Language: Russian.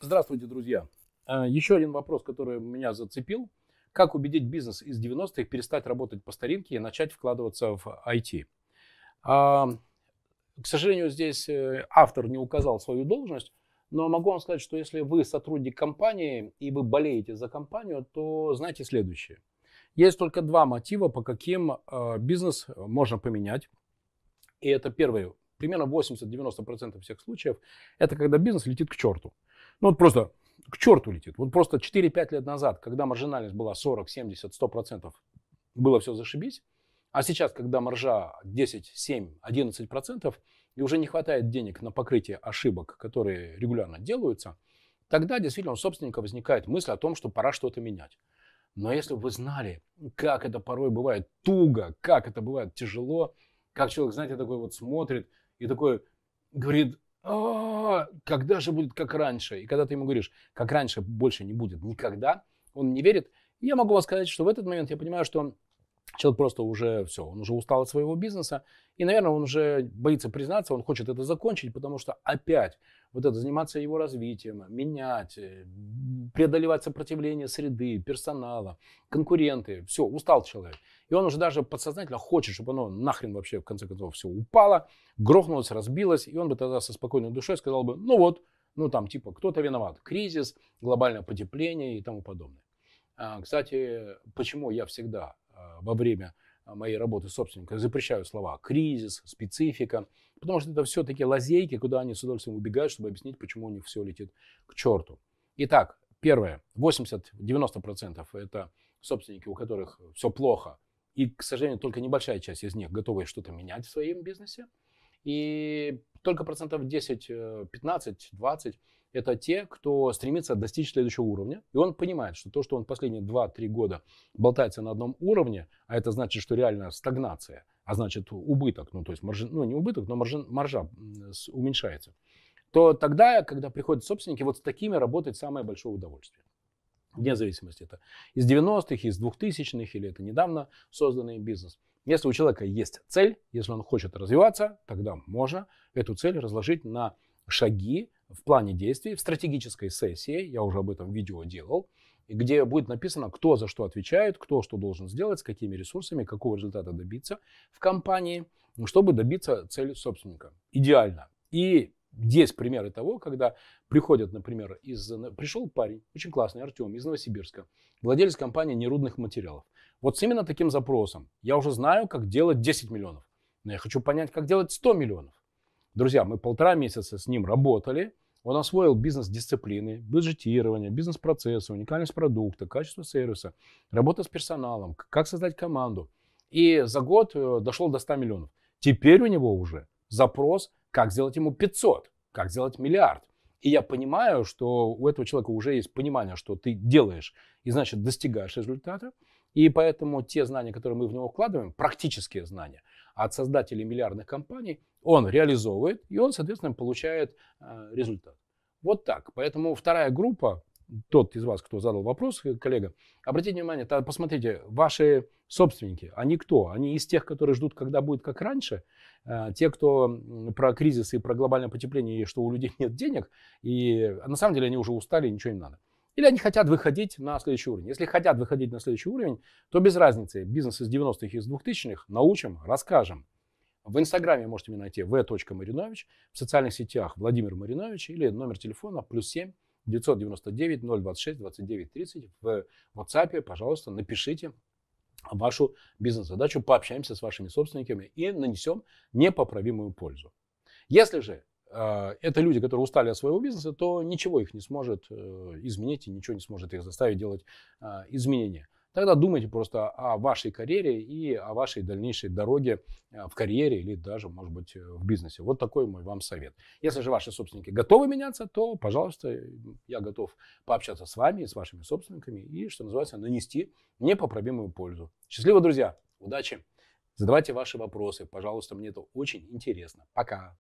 Здравствуйте, друзья. А, еще один вопрос, который меня зацепил. Как убедить бизнес из 90-х перестать работать по старинке и начать вкладываться в IT? А, к сожалению, здесь э, автор не указал свою должность, но могу вам сказать, что если вы сотрудник компании и вы болеете за компанию, то знайте следующее. Есть только два мотива, по каким э, бизнес можно поменять. И это первый, примерно 80-90% всех случаев, это когда бизнес летит к черту. Ну вот просто к черту летит. Вот просто 4-5 лет назад, когда маржинальность была 40, 70, 100%, было все зашибись. А сейчас, когда маржа 10, 7, 11%, и уже не хватает денег на покрытие ошибок, которые регулярно делаются, тогда действительно у собственника возникает мысль о том, что пора что-то менять. Но если бы вы знали, как это порой бывает туго, как это бывает тяжело, как человек, знаете, такой вот смотрит и такой говорит, а, когда же будет как раньше? И когда ты ему говоришь, как раньше больше не будет никогда, он не верит. Я могу вам сказать, что в этот момент я понимаю, что Человек просто уже все, он уже устал от своего бизнеса, и, наверное, он уже боится признаться, он хочет это закончить, потому что опять вот это заниматься его развитием, менять, э, преодолевать сопротивление среды, персонала, конкуренты, все, устал человек. И он уже даже подсознательно хочет, чтобы оно нахрен вообще в конце концов все упало, грохнулось, разбилось, и он бы тогда со спокойной душой сказал бы, ну вот, ну там типа кто-то виноват, кризис, глобальное потепление и тому подобное. А, кстати, почему я всегда во время а, моей работы собственника запрещаю слова кризис, специфика, потому что это все такие лазейки, куда они с удовольствием убегают, чтобы объяснить, почему у них все летит к черту. Итак, первое, 80-90% это собственники, у которых все плохо, и, к сожалению, только небольшая часть из них готовы что-то менять в своем бизнесе. И только процентов 10, 15, 20 это те, кто стремится достичь следующего уровня. И он понимает, что то, что он последние 2-3 года болтается на одном уровне, а это значит, что реально стагнация, а значит убыток, ну то есть маржин, ну не убыток, но маржин, маржа уменьшается, то тогда, когда приходят собственники, вот с такими работать самое большое удовольствие. Вне зависимости это из 90-х, из 2000-х или это недавно созданный бизнес. Если у человека есть цель, если он хочет развиваться, тогда можно эту цель разложить на шаги, в плане действий, в стратегической сессии, я уже об этом видео делал, где будет написано, кто за что отвечает, кто что должен сделать, с какими ресурсами, какого результата добиться в компании, чтобы добиться цели собственника. Идеально. И есть примеры того, когда приходят, например, из... Пришел парень, очень классный, Артем, из Новосибирска, владелец компании нерудных материалов. Вот с именно таким запросом. Я уже знаю, как делать 10 миллионов. Но я хочу понять, как делать 100 миллионов. Друзья, мы полтора месяца с ним работали. Он освоил бизнес-дисциплины, бюджетирование, бизнес-процессы, уникальность продукта, качество сервиса, работа с персоналом, как создать команду. И за год э, дошел до 100 миллионов. Теперь у него уже запрос, как сделать ему 500, как сделать миллиард. И я понимаю, что у этого человека уже есть понимание, что ты делаешь и, значит, достигаешь результата. И поэтому те знания, которые мы в него вкладываем, практические знания от создателей миллиардных компаний, он реализовывает, и он, соответственно, получает э, результат. Вот так. Поэтому вторая группа, тот из вас, кто задал вопрос, э, коллега, обратите внимание, посмотрите, ваши собственники, они кто? Они из тех, которые ждут, когда будет как раньше, э, те, кто про кризис и про глобальное потепление, и что у людей нет денег, и на самом деле они уже устали, ничего им надо. Или они хотят выходить на следующий уровень. Если хотят выходить на следующий уровень, то без разницы. Бизнес из 90-х и из 2000-х научим, расскажем. В Инстаграме можете меня найти v.marinovich, в социальных сетях Владимир Маринович или номер телефона плюс 7 999 026 29 30. В WhatsApp, пожалуйста, напишите вашу бизнес-задачу, пообщаемся с вашими собственниками и нанесем непоправимую пользу. Если же это люди, которые устали от своего бизнеса, то ничего их не сможет э, изменить и ничего не сможет их заставить делать а, изменения. Тогда думайте просто о вашей карьере и о вашей дальнейшей дороге а, в карьере или даже, может быть, в бизнесе. Вот такой мой вам совет. Если же ваши собственники готовы меняться, то, пожалуйста, я готов пообщаться с вами с вашими собственниками и, что называется, нанести непоправимую пользу. Счастливо, друзья! Удачи! Задавайте ваши вопросы, пожалуйста, мне это очень интересно. Пока!